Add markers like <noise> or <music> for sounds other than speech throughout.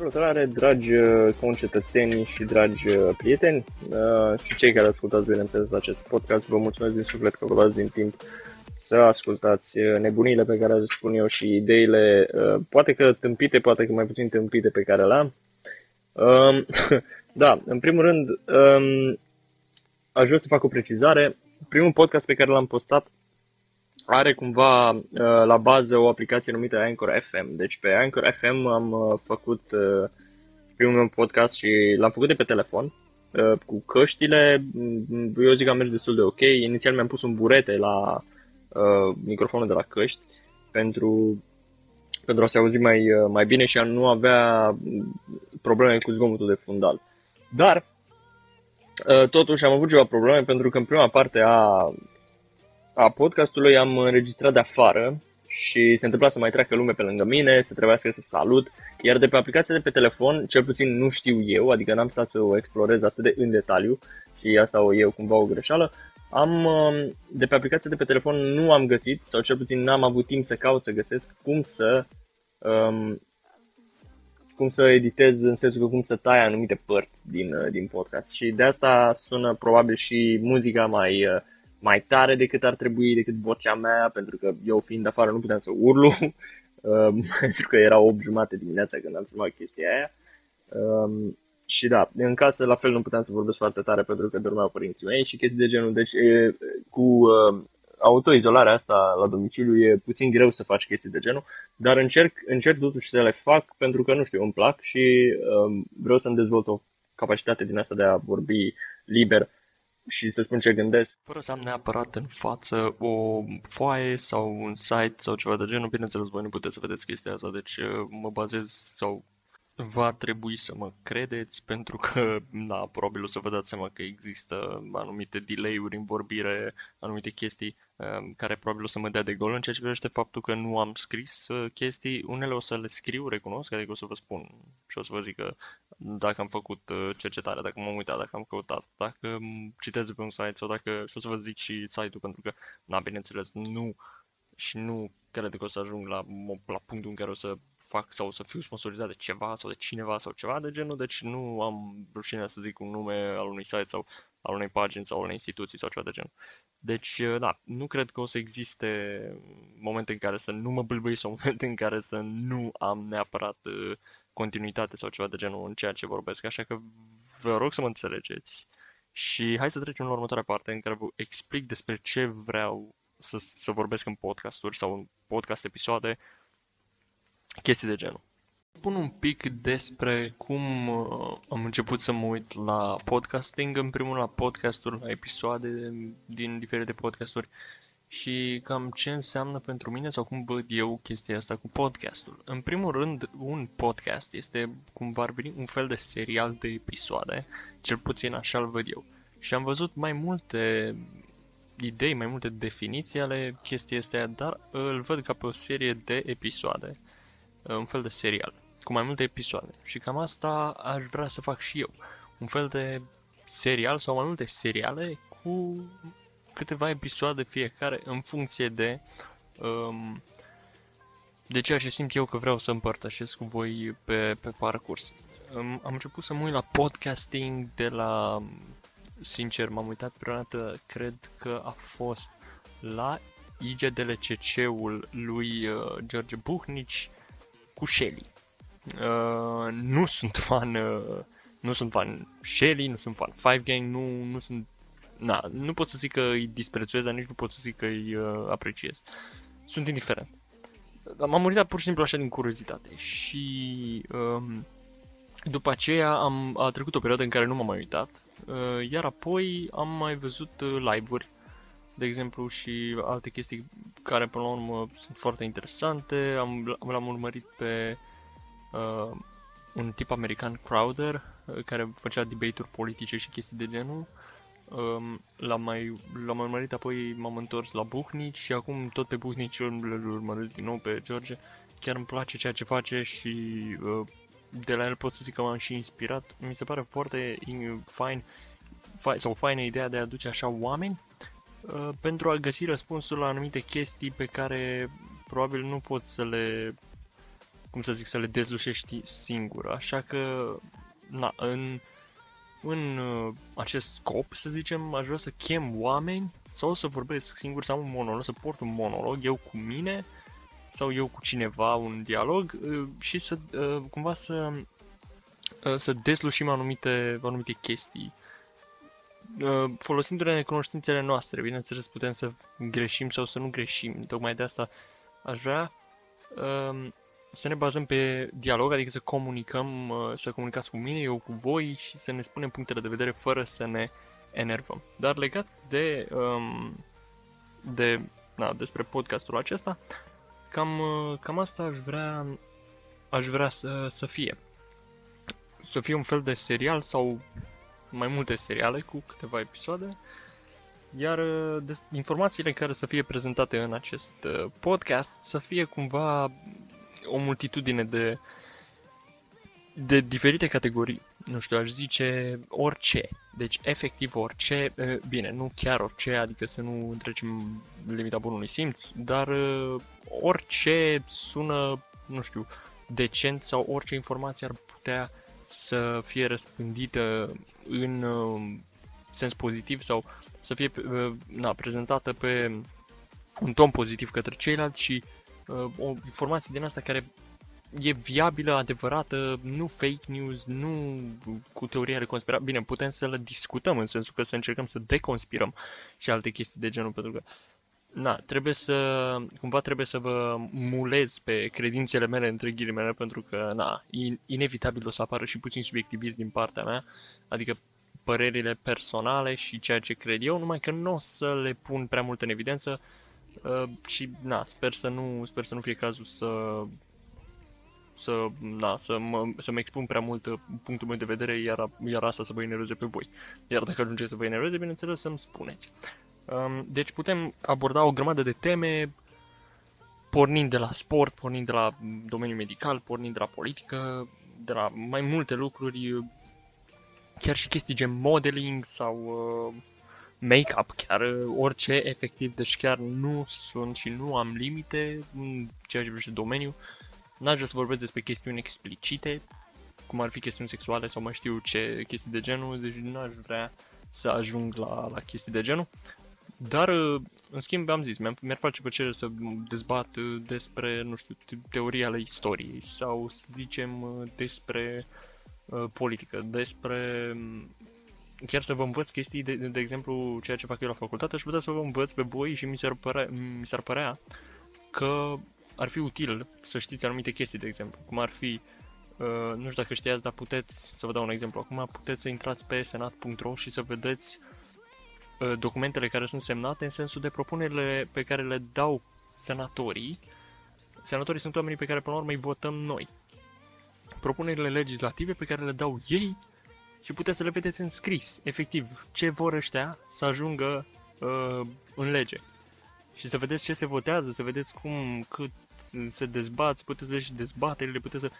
Salutare, dragi uh, concetățeni și dragi uh, prieteni uh, și cei care ascultați, bineînțeles, acest podcast. Vă mulțumesc din suflet că vă dați din timp să ascultați nebunile pe care le spun eu și ideile, poate că tâmpite, poate că mai puțin tâmpite pe care le am. Um, <laughs> da, în primul rând, um, aș vrea să fac o precizare. Primul podcast pe care l-am postat are cumva uh, la bază o aplicație numită Anchor FM. Deci pe Anchor FM am uh, făcut uh, primul meu podcast și l-am făcut de pe telefon cu căștile. Mm, eu zic că am mers destul de ok. Inițial mi-am pus un burete la uh, microfonul de la căști pentru, pentru a se auzi mai, mai bine și a nu avea probleme cu zgomotul de fundal. Dar totuși am avut ceva probleme pentru că în prima parte a a podcastului am înregistrat de afară și se întâmpla să mai treacă lume pe lângă mine, să trebuiască să salut, iar de pe aplicația de pe telefon, cel puțin nu știu eu, adică n-am stat să o explorez atât de în detaliu și asta o eu cumva o greșeală, am, um, de pe aplicația de pe telefon nu am găsit, sau cel puțin n-am avut timp să caut să găsesc cum să um, cum să editez în sensul că cum să tai anumite părți din, uh, din podcast. Și de asta sună probabil și muzica mai uh, mai tare decât ar trebui, decât vocea mea, pentru că eu fiind afară nu puteam să urlu, <laughs> um, <laughs> pentru că era 8 jumate dimineața când am filmat chestia aia. Um, și da, în casă la fel nu puteam să vorbesc foarte tare pentru că dormeau părinții mei și chestii de genul. Deci e, cu uh, autoizolarea asta la domiciliu e puțin greu să faci chestii de genul, dar încerc, încerc totuși să le fac pentru că, nu știu, îmi plac și um, vreau să-mi dezvolt o capacitate din asta de a vorbi liber și să spun ce gândesc. Fără să am neapărat în față o foaie sau un site sau ceva de genul, bineînțeles voi nu puteți să vedeți chestia asta, deci uh, mă bazez sau va trebui să mă credeți pentru că, da, probabil o să vă dați seama că există anumite delay-uri în vorbire, anumite chestii um, care probabil o să mă dea de gol în ceea ce privește faptul că nu am scris uh, chestii. Unele o să le scriu, recunosc, adică o să vă spun și o să vă zic că dacă am făcut uh, cercetare, dacă m-am uitat, dacă am căutat, dacă citez pe un site sau dacă, și o să vă zic și site-ul pentru că, na, bineînțeles, nu și nu cred că o să ajung la, la punctul în care o să fac sau o să fiu sponsorizat de ceva sau de cineva sau ceva de genul, deci nu am rușinea să zic un nume al unui site sau al unei pagini sau al unei instituții sau ceva de genul. Deci, da, nu cred că o să existe momente în care să nu mă bâlbâi sau <laughs> momente în care să nu am neapărat uh, continuitate sau ceva de genul în ceea ce vorbesc, așa că vă rog să mă înțelegeți. Și hai să trecem la următoarea parte în care vă explic despre ce vreau să, să vorbesc în podcasturi sau în podcast episoade, chestii de genul. Pun un pic despre cum uh, am început să mă uit la podcasting, în primul la podcasturi, la episoade din diferite podcasturi și cam ce înseamnă pentru mine sau cum văd eu chestia asta cu podcastul. În primul rând, un podcast este cumva ar veni un fel de serial de episoade, cel puțin așa îl văd eu. Și am văzut mai multe idei, mai multe definiții ale chestii astea, dar îl văd ca pe o serie de episoade, un fel de serial, cu mai multe episoade. Și cam asta aș vrea să fac și eu. Un fel de serial sau mai multe seriale cu câteva episoade fiecare în funcție de um, de ceea ce simt eu că vreau să împărtășesc cu voi pe, pe parcurs. Um, am început să mă uit la podcasting de la sincer, m-am uitat prima dată, cred că a fost la IGDLCC-ul lui uh, George Buhnici cu Shelly. Uh, nu sunt fan uh, nu sunt fan Shelly, nu sunt fan Five Gang, nu, nu sunt na, nu pot să zic că îi disprețuiez, dar nici nu pot să zic că îi uh, apreciez. Sunt indiferent. M-am uitat pur și simplu așa din curiozitate și um, după aceea am, a trecut o perioadă în care nu m-am mai uitat Uh, iar apoi am mai văzut uh, live-uri, de exemplu, și alte chestii care, până la urmă, sunt foarte interesante. Am, l-am urmărit pe uh, un tip american, Crowder, uh, care făcea debate-uri politice și chestii de genul. Um, l-am mai, l-am mai urmărit, apoi m-am întors la Buhnici și acum tot pe Buhnici îl urmăresc din nou pe George. Chiar îmi place ceea ce face și uh, de la el pot să zic că m-am și inspirat. Mi se pare foarte fain sau faină ideea de a aduce așa oameni uh, pentru a găsi răspunsul la anumite chestii pe care probabil nu pot să le cum să zic, să le dezlușești singur. Așa că, na, în, în uh, acest scop, să zicem, aș vrea să chem oameni sau să vorbesc singur, să am un monolog, să port un monolog, eu cu mine sau eu cu cineva, un dialog uh, și să, uh, cumva să, să deslușim anumite, anumite chestii folosindu-ne cunoștințele noastre, bineînțeles putem să greșim sau să nu greșim, tocmai de asta aș vrea um, să ne bazăm pe dialog, adică să comunicăm, uh, să comunicați cu mine, eu cu voi și să ne spunem punctele de vedere fără să ne enervăm. Dar legat de, um, de na, despre podcastul acesta, cam, uh, cam asta aș vrea, aș vrea să, să fie. Să fie un fel de serial sau mai multe seriale cu câteva episoade, iar uh, de, informațiile care să fie prezentate în acest podcast să fie cumva o multitudine de, de diferite categorii. Nu știu, aș zice orice. Deci, efectiv orice. Bine, nu chiar orice, adică să nu trecem limita bunului simț, dar orice sună, nu știu, decent sau orice informație ar putea să fie răspândită în sens pozitiv sau să fie na, prezentată pe un ton pozitiv către ceilalți și uh, o informație din asta care e viabilă, adevărată, nu fake news, nu cu teoria de conspirație. Bine, putem să le discutăm în sensul că să încercăm să deconspirăm și alte chestii de genul, pentru că na, trebuie să, cumva trebuie să vă mulez pe credințele mele între ghilimele, pentru că, na, inevitabil o să apară și puțin subiectivism din partea mea, adică părerile personale și ceea ce cred eu, numai că nu o să le pun prea mult în evidență, Uh, și na, sper să nu, sper să nu fie cazul să să, na, să, mă, să mă expun prea mult uh, punctul meu de vedere, iar, iar asta să vă enerveze pe voi. Iar dacă ajunge să vă enerveze, bineînțeles să-mi spuneți. Um, deci putem aborda o grămadă de teme, pornind de la sport, pornind de la domeniul medical, pornind de la politică, de la mai multe lucruri, chiar și chestii gen modeling sau uh, make-up, chiar uh, orice, efectiv, deci chiar nu sunt și nu am limite în ceea ce privește domeniul. N-aș vrea să vorbesc despre chestiuni explicite, cum ar fi chestiuni sexuale sau mai știu ce chestii de genul, deci nu aș vrea să ajung la, la chestii de genul. Dar, uh, în schimb, am zis, mi-ar face plăcere să dezbat uh, despre, nu știu, teoria ale istoriei sau să zicem despre uh, politică, despre chiar să vă învăț chestii, de, de exemplu, ceea ce fac eu la facultate, aș putea să vă învăț pe voi și mi s-ar părea, mi s-ar părea că ar fi util să știți anumite chestii, de exemplu, cum ar fi, uh, nu știu dacă știați, dar puteți, să vă dau un exemplu acum, puteți să intrați pe senat.ro și să vedeți uh, documentele care sunt semnate în sensul de propunerile pe care le dau senatorii. Senatorii sunt oamenii pe care până la urmă îi votăm noi. Propunerile legislative pe care le dau ei și puteți să le vedeți în scris, efectiv, ce vor ăștia să ajungă uh, în lege. Și să vedeți ce se votează, să vedeți cum, cât se dezbați, puteți să vedeți dezbaterile, puteți să...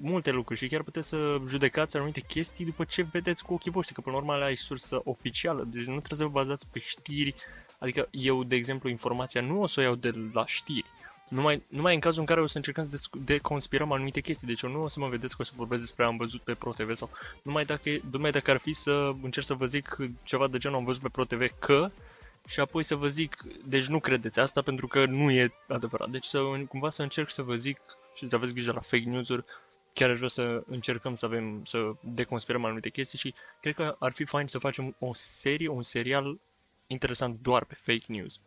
multe lucruri și chiar puteți să judecați anumite chestii după ce vedeți cu ochii voștri, că până la urmă ai sursă oficială, deci nu trebuie să vă bazați pe știri, adică eu, de exemplu, informația nu o să o iau de la știri, numai, numai în cazul în care o să încercăm să deconspirăm anumite chestii. Deci eu nu o să mă vedeți că o să vorbesc despre am văzut pe ProTV sau numai dacă, numai dacă ar fi să încerc să vă zic ceva de genul am văzut pe ProTV că și apoi să vă zic, deci nu credeți asta pentru că nu e adevărat. Deci să, cumva să încerc să vă zic și să aveți grijă la fake news-uri, chiar aș vrea să încercăm să avem, să deconspirăm anumite chestii și cred că ar fi fain să facem o serie, un serial interesant doar pe fake news.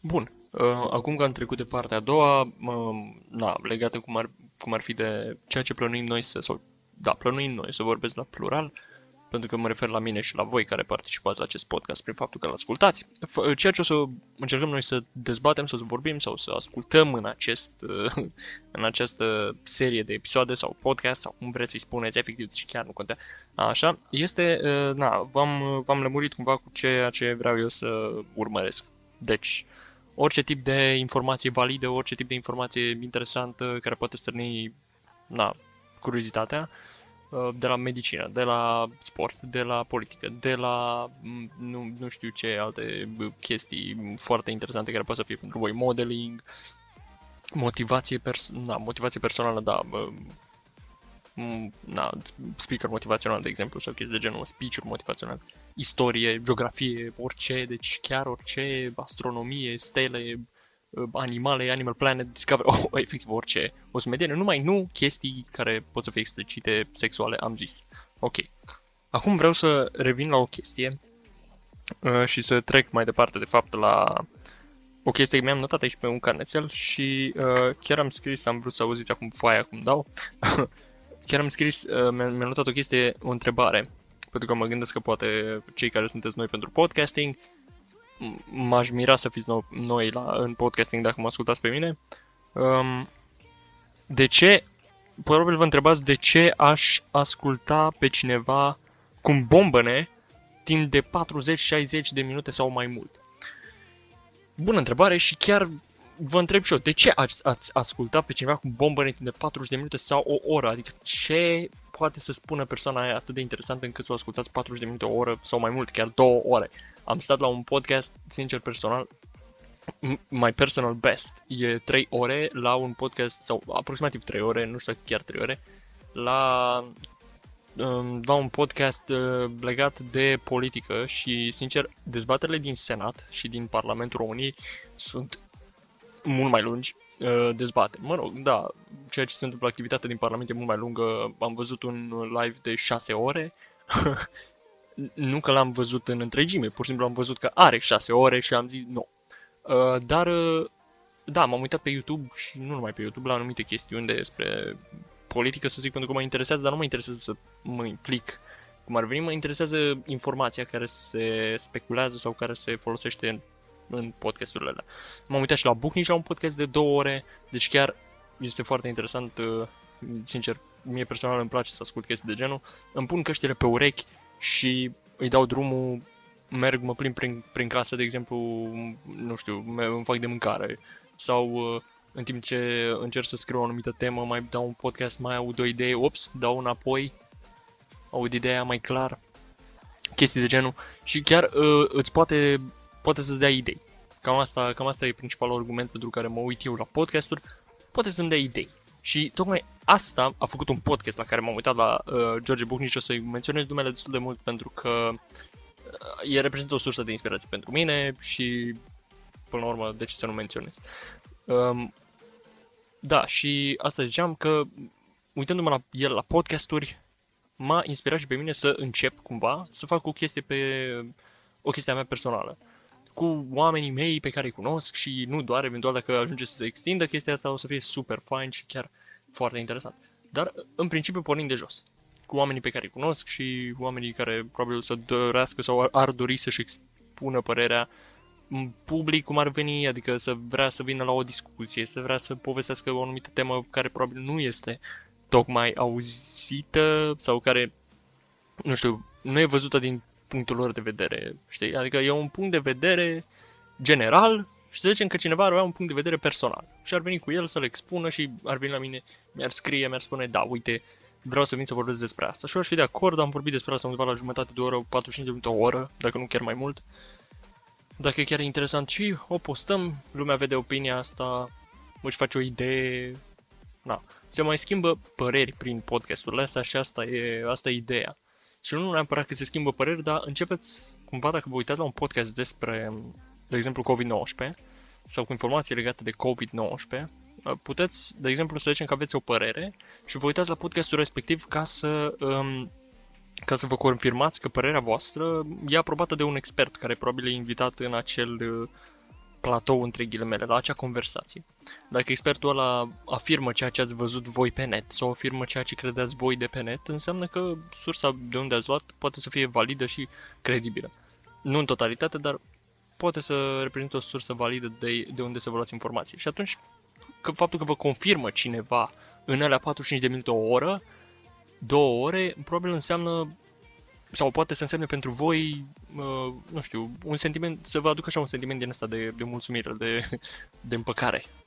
Bun, Uh, acum că am trecut de partea a doua, uh, na, legată cum ar, cum ar fi de ceea ce plănuim noi să, sau, da, plănuim noi să vorbesc la plural, pentru că mă refer la mine și la voi care participați la acest podcast prin faptul că îl ascultați. Ceea ce o să încercăm noi să dezbatem, să vorbim sau să ascultăm în, acest, uh, <laughs> în această serie de episoade sau podcast sau cum vreți să-i spuneți, efectiv, și chiar nu contează. Așa, este, uh, na, v-am, v-am lămurit cumva cu ceea ce vreau eu să urmăresc. Deci, orice tip de informație validă, orice tip de informație interesantă care poate stârni na, curiozitatea uh, de la medicină, de la sport, de la politică, de la mm, nu, nu știu ce alte chestii foarte interesante care pot să fie pentru voi, modeling, motivație, pers- na, motivație personală, da, bă, na, speaker motivațional, de exemplu, sau chestii de genul, speech motivațional, istorie, geografie, orice, deci chiar orice, astronomie, stele, animale, Animal Planet, Discovery, <laughs> oh, efectiv orice, o să mediene, numai nu chestii care pot să fie explicite sexuale, am zis. Ok. Acum vreau să revin la o chestie uh, și să trec mai departe, de fapt, la o chestie mi-am notat aici pe un carnețel și uh, chiar am scris, am vrut să auziți acum foaia cum dau, <laughs> chiar am scris, uh, mi-am notat o chestie, o întrebare, pentru că mă gândesc că poate cei care sunteți noi pentru podcasting, m-aș mira să fiți no- noi la, în podcasting dacă mă ascultați pe mine. Um, de ce, probabil vă întrebați de ce aș asculta pe cineva cum bombăne timp de 40-60 de minute sau mai mult. Bună întrebare și chiar vă întreb și eu, de ce ați, ați asculta pe cineva cu bombă timp de 40 de minute sau o oră? Adică ce poate să spună persoana aia atât de interesantă încât să o ascultați 40 de minute, o oră sau mai mult, chiar două ore? Am stat la un podcast, sincer, personal, my personal best e 3 ore la un podcast, sau aproximativ 3 ore, nu știu chiar 3 ore, la la un podcast uh, legat de politică și, sincer, dezbaterile din Senat și din Parlamentul României sunt mult mai lungi uh, dezbateri. Mă rog, da, ceea ce se întâmplă activitatea din Parlament e mult mai lungă. Am văzut un live de 6 ore. <laughs> nu că l-am văzut în întregime, pur și simplu am văzut că are 6 ore și am zis nu. Uh, dar, da, m-am uitat pe YouTube și nu numai pe YouTube la anumite chestiuni despre politică, să zic, pentru că mă interesează, dar nu mă interesează să mă implic cum ar veni, mă interesează informația care se speculează sau care se folosește în, în podcasturile alea. M-am uitat și la Bucnici la un podcast de două ore, deci chiar este foarte interesant, uh, sincer, mie personal îmi place să ascult chestii de genul. Îmi pun căștile pe urechi și îi dau drumul, merg, mă plimb prin, prin casă, de exemplu, nu știu, îmi fac de mâncare sau uh, în timp ce încerc să scriu o anumită temă, mai dau un podcast, mai aud o idee, ops, dau înapoi, aud ideea mai clar, chestii de genul și chiar uh, îți poate, poate să-ți dea idei. Cam asta, cam asta e principalul argument pentru care mă uit eu la podcasturi, poate să-mi dea idei. Și tocmai asta a făcut un podcast la care m-am uitat la uh, George Bucnici, o să-i menționez numele destul de mult pentru că uh, e reprezintă o sursă de inspirație pentru mine și până la urmă de ce să nu menționez. Um, da, și asta ziceam că, uitându-mă la el la podcasturi, m-a inspirat și pe mine să încep cumva să fac o chestie pe o chestie a mea personală cu oamenii mei pe care îi cunosc și nu doar, eventual dacă ajunge să se extindă chestia asta o să fie super fain și chiar foarte interesant. Dar în principiu pornind de jos. Cu oamenii pe care îi cunosc și oamenii care probabil să dorească sau ar dori să-și expună părerea public cum ar veni, adică să vrea să vină la o discuție, să vrea să povestească o anumită temă care probabil nu este tocmai auzită sau care, nu știu, nu e văzută din punctul lor de vedere, știi? Adică e un punct de vedere general și să zicem că cineva ar avea un punct de vedere personal și ar veni cu el să-l expună și ar veni la mine, mi-ar scrie, mi-ar spune, da, uite, vreau să vin să vorbesc despre asta. Și eu aș fi de acord, am vorbit despre asta undeva la jumătate de oră, 45 de minute, o oră, dacă nu chiar mai mult. Dacă e chiar interesant și o postăm, lumea vede opinia asta, își face o idee, na. Se mai schimbă păreri prin podcasturile astea și asta e, asta e ideea. Și nu neapărat că se schimbă păreri, dar începeți cumva dacă vă uitați la un podcast despre, de exemplu, COVID-19 sau cu informații legate de COVID-19, puteți, de exemplu, să zicem că aveți o părere și vă uitați la podcastul respectiv ca să um, ca să vă confirmați că părerea voastră e aprobată de un expert care probabil e invitat în acel uh, platou între ghilimele, la acea conversație. Dacă expertul ăla afirmă ceea ce ați văzut voi pe net sau afirmă ceea ce credeți voi de pe net, înseamnă că sursa de unde ați luat poate să fie validă și credibilă. Nu în totalitate, dar poate să reprezintă o sursă validă de, de unde să vă luați informații. Și atunci, că faptul că vă confirmă cineva în alea 45 de minute o oră, două ore, probabil înseamnă sau poate să însemne pentru voi, uh, nu știu, un sentiment, să vă aducă așa un sentiment din ăsta de, de mulțumire, de, de împăcare bă,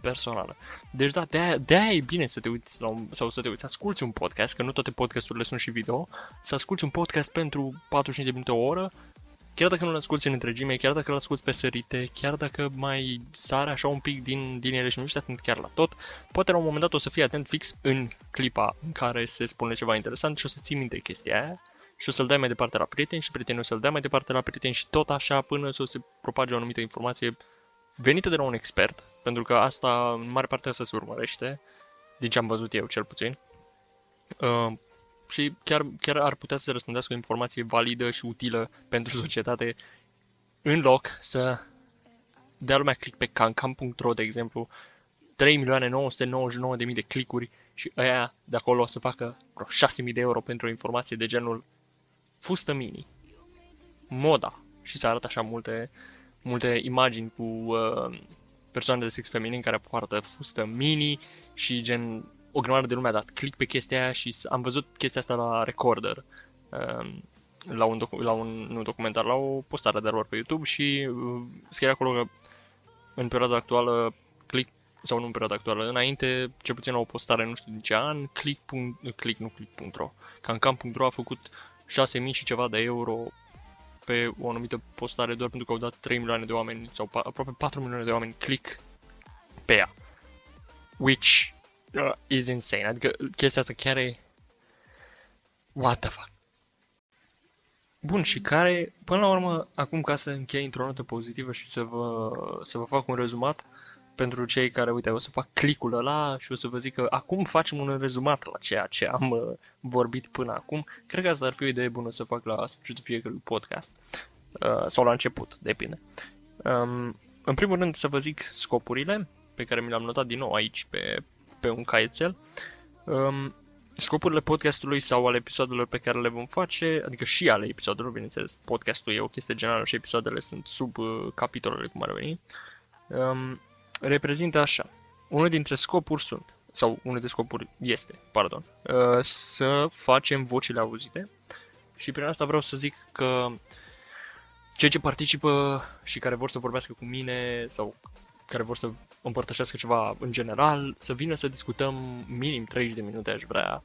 personală. Deci da, de-aia, de-aia e bine să te uiți la un, sau să te uiți, să asculti un podcast, că nu toate podcasturile sunt și video, să asculti un podcast pentru 45 de minute o oră, chiar dacă nu-l asculti în întregime, chiar dacă îl asculti pe sărite, chiar dacă mai sare așa un pic din, din ele și nu știi atent chiar la tot, poate la un moment dat o să fii atent fix în clipa în care se spune ceva interesant și o să ții minte chestia aia și o să-l dai mai departe la prieteni și prietenii o să-l dea mai departe la prieteni și tot așa până să se propage o anumită informație venită de la un expert, pentru că asta în mare parte asta se urmărește, din ce am văzut eu cel puțin. Uh, și chiar, chiar ar putea să răspundească o informație validă și utilă pentru societate în loc să dea lumea click pe cancam.ro, de exemplu, 3.999.000 de clicuri și aia de acolo o să facă vreo 6.000 de euro pentru o informație de genul fustă mini, moda și să arată așa multe, multe imagini cu uh, persoane de sex feminin care poartă fustă mini și gen o grămadă de lume a dat click pe chestia aia și am văzut chestia asta la Recorder, um, la un, docu- la un nu documentar, la o postare de lor pe YouTube și uh, scrie acolo că în perioada actuală click sau nu în perioada actuală, înainte, ce puțin la o postare, nu știu din ce an, click, click nu click.ro. Cancam.ro a făcut 6.000 și ceva de euro pe o anumită postare doar pentru că au dat 3 milioane de oameni sau aproape 4 milioane de oameni click pe ea. Which uh, is insane. Adică chestia asta chiar e... What the fuck? Bun, și care, până la urmă, acum ca să închei într-o notă pozitivă și să vă, să vă fac un rezumat, pentru cei care, uite, o să fac clicul ăla și o să vă zic că acum facem un rezumat la ceea ce am uh, vorbit până acum. Cred că asta ar fi o idee bună să fac la sfârșitul fiecărui podcast. Uh, sau la început, depinde. Um, în primul rând să vă zic scopurile pe care mi le-am notat din nou aici pe, pe un caietel. Um, scopurile podcastului sau ale episoadelor pe care le vom face, adică și ale episoadelor, bineînțeles, podcastul e o chestie generală și episoadele sunt sub uh, capitolele, cum ar veni. Um, reprezintă așa. Unul dintre scopuri sunt, sau unul dintre scopuri este, pardon, uh, să facem vocile auzite și prin asta vreau să zic că cei ce participă și care vor să vorbească cu mine sau care vor să împărtășească ceva în general, să vină să discutăm minim 30 de minute, aș vrea,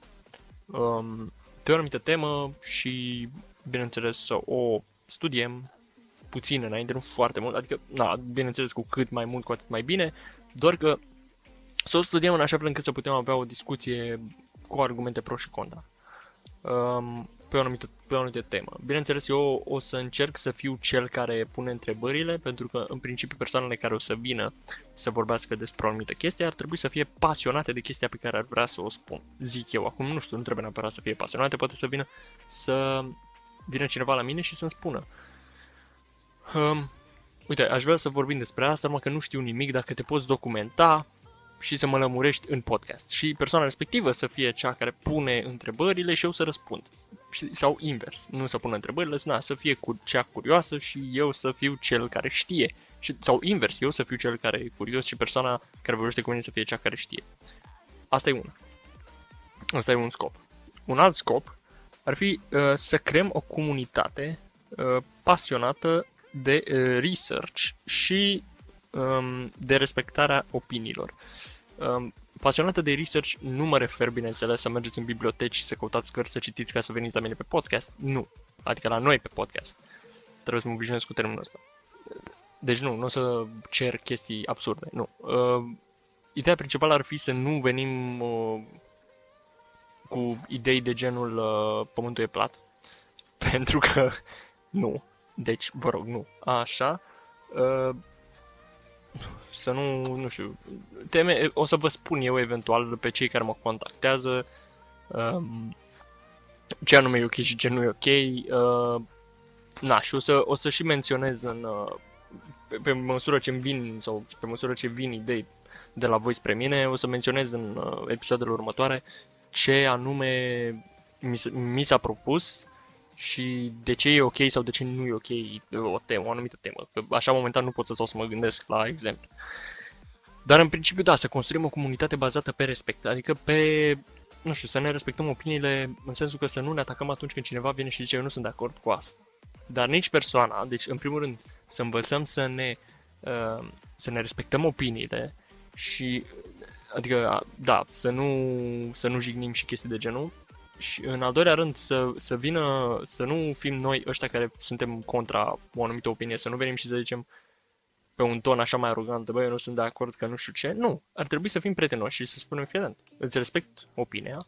um, pe o anumită temă și, bineînțeles, să o studiem puțin înainte, nu foarte mult, adică, na, bineînțeles, cu cât mai mult, cu atât mai bine, doar că să o studiem în așa fel încât să putem avea o discuție cu argumente pro și contra. Um, pe o, anumită, pe o anumită temă. Bineînțeles, eu o să încerc să fiu cel care pune întrebările, pentru că, în principiu, persoanele care o să vină să vorbească despre o anumită chestie ar trebui să fie pasionate de chestia pe care ar vrea să o spun. Zic eu. Acum, nu știu, nu trebuie neapărat să fie pasionate, poate să vină să vină cineva la mine și să-mi spună Um, uite, aș vrea să vorbim despre asta, numai că nu știu nimic, dacă te poți documenta și să mă lămurești în podcast. Și persoana respectivă să fie cea care pune întrebările și eu să răspund. Sau invers, nu să pună întrebările, na, să fie cu cea curioasă și eu să fiu cel care știe. Și, sau invers, eu să fiu cel care e curios și persoana care vorbește cu mine să fie cea care știe. Asta e una. Asta e un scop. Un alt scop ar fi uh, să creăm o comunitate uh, pasionată de uh, research și um, de respectarea opiniilor. Um, pasionată de research nu mă refer, bineînțeles, să mergeți în biblioteci și să căutați cărți să citiți ca să veniți la mine pe podcast. Nu. Adică la noi pe podcast. Trebuie să mă obișnuiesc cu termenul ăsta. Deci nu, nu o să cer chestii absurde. Nu. Uh, ideea principală ar fi să nu venim uh, cu idei de genul uh, pământul e plat. <laughs> Pentru că nu. Deci, vă rog, nu. Așa. Uh, să nu, nu știu, teme, o să vă spun eu eventual pe cei care mă contactează um, ce anume e ok și ce nu e ok. Uh, na, și o să, o să și menționez în, uh, pe, pe măsură ce vin sau pe măsură ce vin idei de la voi spre mine, o să menționez în uh, episoadele următoare ce anume mi, mi s-a propus și de ce e ok sau de ce nu e ok o temă, o anumită temă. Că așa momentan nu pot să stau să mă gândesc la exemplu. Dar în principiu da, să construim o comunitate bazată pe respect, adică pe, nu știu, să ne respectăm opiniile în sensul că să nu ne atacăm atunci când cineva vine și zice eu nu sunt de acord cu asta. Dar nici persoana, deci în primul rând să învățăm să ne, uh, să ne respectăm opiniile și, adică, da, să nu, să nu jignim și chestii de genul și în al doilea rând să, să vină, să nu fim noi ăștia care suntem contra o anumită opinie, să nu venim și să zicem pe un ton așa mai arogant, băi, eu nu sunt de acord că nu știu ce. Nu, ar trebui să fim prietenoși și să spunem, fii îți respect opinia,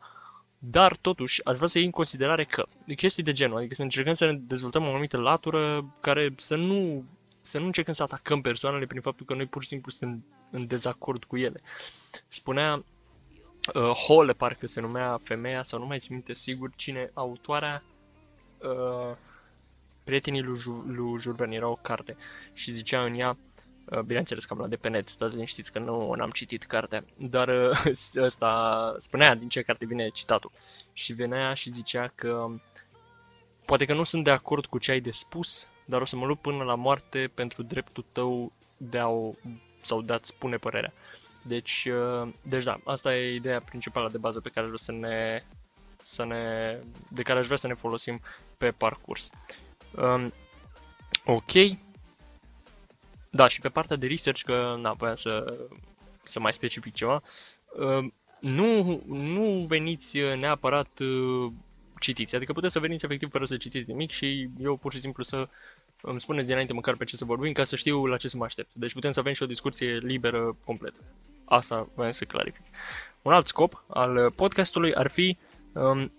dar totuși aș vrea să iei în considerare că chestii de genul, adică să încercăm să ne dezvoltăm o anumită latură care să nu, să nu încercăm să atacăm persoanele prin faptul că noi pur și simplu suntem în dezacord cu ele. Spunea uh, Hole, parcă se numea femeia, sau nu mai țin minte sigur cine, autoarea uh, Prietenii lui, Ju- lui Jurven era o carte și zicea în ea uh, Bineînțeles că am luat de pe net, stați liniștiți că nu am citit cartea, dar uh, <laughs> ăsta spunea din ce carte vine citatul. Și venea și zicea că poate că nu sunt de acord cu ce ai de spus, dar o să mă lupt până la moarte pentru dreptul tău de a o, sau de a-ți spune părerea. Deci, uh, deci da, asta e ideea principală de bază pe care vreau să ne, să ne, de care aș vrea să ne folosim pe parcurs. Um, ok. Da, și pe partea de research, că na, voiam să, să mai specific ceva, um, nu, nu veniți neapărat uh, citiți, adică puteți să veniți efectiv fără să citiți nimic și eu pur și simplu să îmi spuneți dinainte măcar pe ce să vorbim ca să știu la ce să mă aștept. Deci putem să avem și o discuție liberă complet. Asta vreau să clarific. Un alt scop al podcastului ar fi um,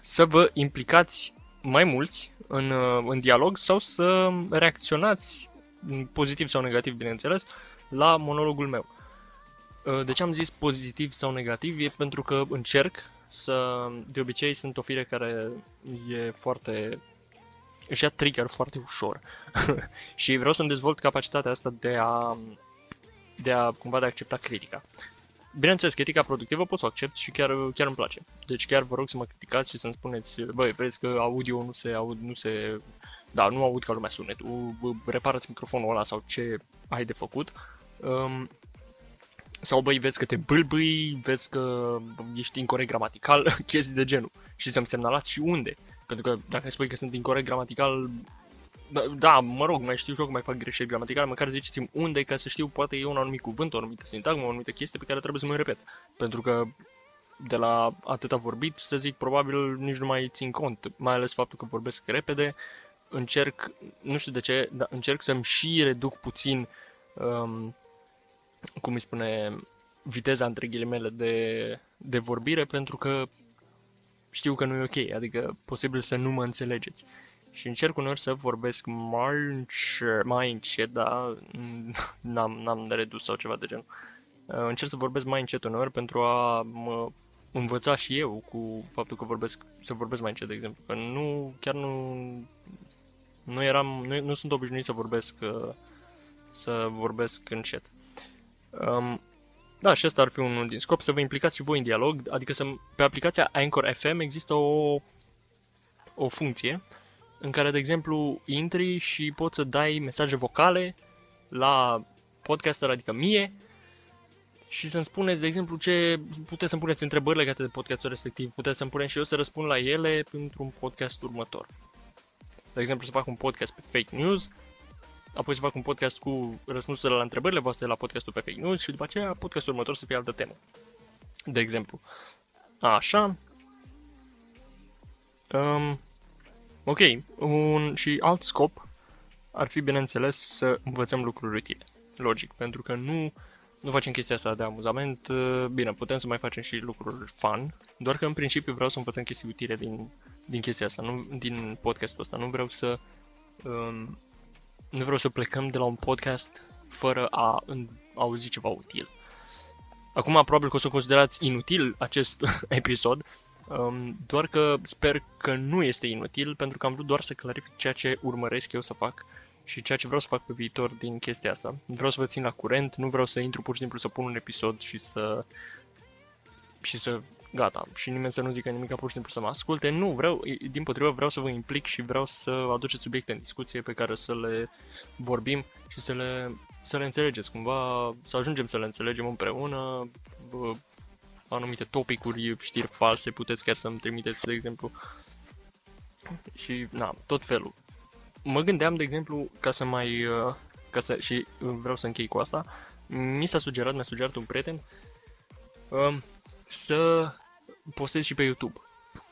să vă implicați mai mulți în, uh, în dialog sau să reacționați pozitiv sau negativ, bineînțeles, la monologul meu. Uh, de ce am zis pozitiv sau negativ? E pentru că încerc să, de obicei, sunt o fire care e foarte își ia trigger foarte ușor <laughs> și vreau să-mi dezvolt capacitatea asta de a, de a cumva de a accepta critica. Bineînțeles, critica productivă pot să o accept și chiar, chiar îmi place. Deci chiar vă rog să mă criticați și să-mi spuneți, băi, vezi că audio nu se aud, nu se... Da, nu aud ca lumea sunetul, reparați microfonul ăla sau ce ai de făcut. Um, sau băi, vezi că te bâlbâi, vezi că ești incorrect gramatical, <laughs> chestii de genul. Și să-mi semnalați și unde. Pentru că dacă spui că sunt incorrect gramatical, da, da, mă rog, mai știu și eu că mai fac greșeli gramaticale, măcar ziceți unde ca să știu, poate e un anumit cuvânt, o anumită sintagmă, o anumită chestie pe care trebuie să mă repet. Pentru că de la atâta vorbit, să zic, probabil nici nu mai țin cont, mai ales faptul că vorbesc repede, încerc, nu știu de ce, dar încerc să-mi și reduc puțin, um, cum îi spune, viteza între ghilimele de, de vorbire, pentru că știu că nu e ok, adică posibil să nu mă înțelegeți și încerc uneori să vorbesc mai, mai încet, dar n-am, n-am de redus sau ceva de genul. Uh, încerc să vorbesc mai încet uneori pentru a mă învăța și eu cu faptul că vorbesc, să vorbesc mai încet, de exemplu. Că nu, chiar nu, nu eram, nu, nu sunt obișnuit să vorbesc, uh, să vorbesc încet. Um, da, și asta ar fi unul din scop, să vă implicați și voi în dialog, adică să, pe aplicația Anchor FM există o, o funcție în care, de exemplu, intri și poți să dai mesaje vocale la podcaster, adică mie, și să-mi spuneți, de exemplu, ce puteți să-mi puneți întrebări legate de podcastul respectiv, puteți să-mi puneți și eu să răspund la ele pentru un podcast următor. De exemplu, să fac un podcast pe fake news, apoi să fac un podcast cu răspunsurile la întrebările voastre la podcastul pe fake news și după aceea podcastul următor să fie altă temă. De exemplu. Așa. Um, Ok, un și alt scop ar fi, bineînțeles, să învățăm lucruri utile. Logic, pentru că nu, nu facem chestia asta de amuzament. Bine, putem să mai facem și lucruri fun, doar că în principiu vreau să învățăm chestii utile din, din chestia asta, nu din podcastul ăsta. Nu vreau să um, nu vreau să plecăm de la un podcast fără a în, auzi ceva util. Acum, probabil că o să considerați inutil acest <laughs> episod, Um, doar că sper că nu este inutil, pentru că am vrut doar să clarific ceea ce urmăresc eu să fac și ceea ce vreau să fac pe viitor din chestia asta. Vreau să vă țin la curent, nu vreau să intru pur și simplu să pun un episod și să... și să... gata, și nimeni să nu zică nimic, pur și simplu să mă asculte. Nu, vreau, din potrivă, vreau să vă implic și vreau să aduceți subiecte în discuție pe care să le vorbim și să le, să le înțelegeți cumva, să ajungem să le înțelegem împreună, anumite topicuri, știri false, puteți chiar să-mi trimiteți, de exemplu. Și, na, tot felul. Mă gândeam, de exemplu, ca să mai... Uh, ca să, și vreau să închei cu asta, mi s-a sugerat, mi-a sugerat un prieten um, să postez și pe YouTube.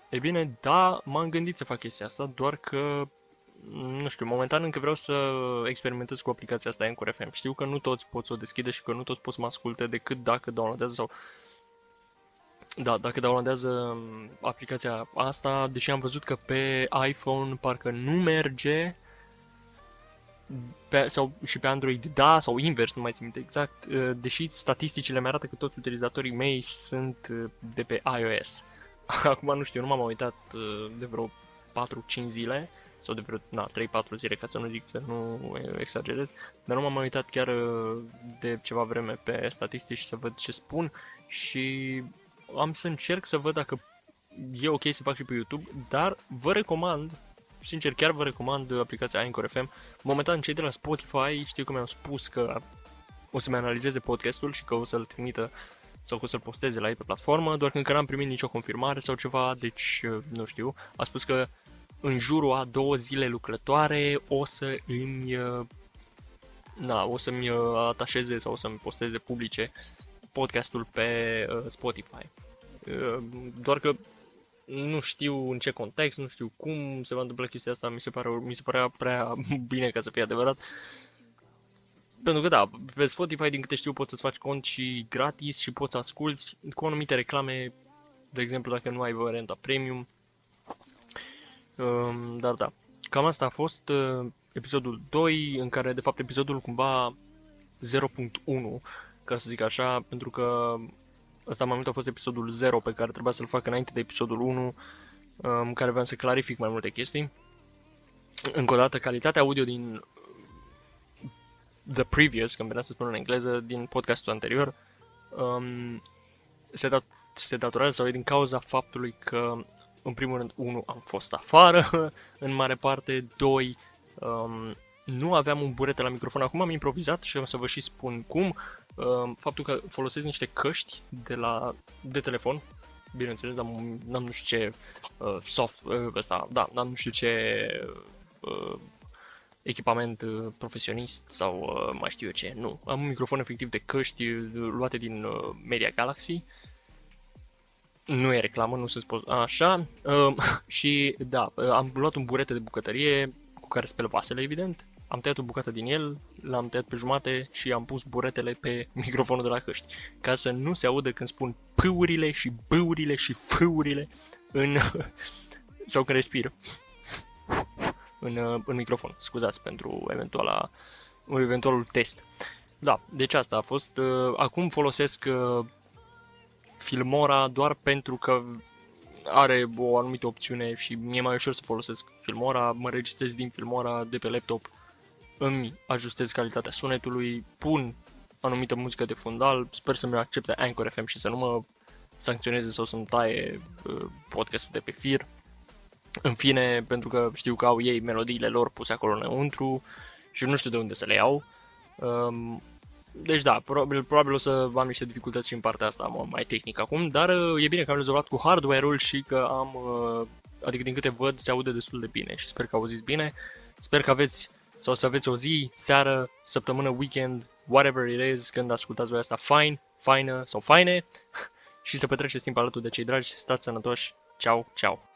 E bine, da, m-am gândit să fac chestia asta, doar că nu știu, momentan încă vreau să experimentez cu aplicația asta Anchor FM. Știu că nu toți pot să o deschide și că nu toți pot să mă asculte decât dacă downloadează sau da, dacă downloadează aplicația asta, deși am văzut că pe iPhone parcă nu merge, pe, sau și pe Android da, sau invers, nu mai țin minte exact, uh, deși statisticile mi arată că toți utilizatorii mei sunt uh, de pe iOS. <laughs> Acum nu știu, nu m-am uitat uh, de vreo 4-5 zile, sau de vreo na, 3-4 zile, ca să nu zic să nu exagerez, dar nu m-am uitat chiar de ceva vreme pe statistici să văd ce spun și am să încerc să văd dacă e ok să fac și pe YouTube, dar vă recomand, sincer chiar vă recomand aplicația Anchor FM. Momentan cei de la Spotify știu că mi-au spus că o să-mi analizeze podcastul și că o să-l trimită sau că o să-l posteze la ei pe platformă, doar că încă n-am primit nicio confirmare sau ceva, deci nu știu. A spus că în jurul a două zile lucrătoare o să îmi na, o să-mi atașeze sau o să-mi posteze publice podcastul pe uh, Spotify. Uh, doar că nu știu în ce context, nu știu cum se va întâmpla chestia asta, mi se, pare, mi se părea prea <laughs> bine ca să fie adevărat. Pentru că da, pe Spotify din câte știu poți să-ți faci cont și gratis și poți să asculti cu anumite reclame, de exemplu dacă nu ai varianta premium. Um, dar da, cam asta a fost uh, episodul 2, în care de fapt episodul cumva 0.1 ca să zic așa, pentru că ăsta mai mult a fost episodul 0 pe care trebuia să-l fac înainte de episodul 1, în care vreau să clarific mai multe chestii. Încă o dată, calitatea audio din The Previous, când venea să spun în engleză, din podcastul anterior, um, se, dat, se datorează sau e din cauza faptului că, în primul rând, 1, am fost afară, <laughs> în mare parte, 2, um, nu aveam un burete la microfon. Acum am improvizat și am să vă și spun cum. Ehm, faptul că folosesc niște căști de, la, de telefon, bineînțeles, dar n-am nu știu ce uh, soft, uh, ăsta, da, n-am nu știu ce uh, echipament uh, profesionist sau uh, mai știu eu ce, nu. Am un microfon efectiv de căști luate din uh, Media Galaxy. Nu e reclamă, nu se spune așa. Uh, <laughs> și da, am luat un burete de bucătărie cu care spăl vasele, evident am tăiat o bucată din el, l-am tăiat pe jumate și am pus buretele pe microfonul de la căști, ca să nu se audă când spun pâurile și bâurile și fâurile în... <laughs> sau când respir <laughs> în, în microfon. Scuzați pentru eventuala, eventualul test. Da, deci asta a fost. Uh, acum folosesc uh, Filmora doar pentru că are o anumită opțiune și mi-e mai ușor să folosesc Filmora, mă registrez din Filmora de pe laptop îmi ajustez calitatea sunetului, pun anumită muzică de fundal, sper să-mi accepte Anchor FM și să nu mă sancționeze sau să-mi taie uh, podcastul de pe fir. În fine, pentru că știu că au ei melodiile lor puse acolo înăuntru și nu știu de unde să le iau. Um, deci da, probabil, probabil o să am niște dificultăți și în partea asta mai tehnică acum, dar uh, e bine că am rezolvat cu hardware-ul și că am, uh, adică din câte văd, se aude destul de bine și sper că auziți bine. Sper că aveți sau să aveți o zi, seară, săptămână, weekend, whatever it is, când ascultați voi asta, fine, faină sau faine <laughs> și să petreceți timp alături de cei dragi, stați sănătoși, ceau, ceau!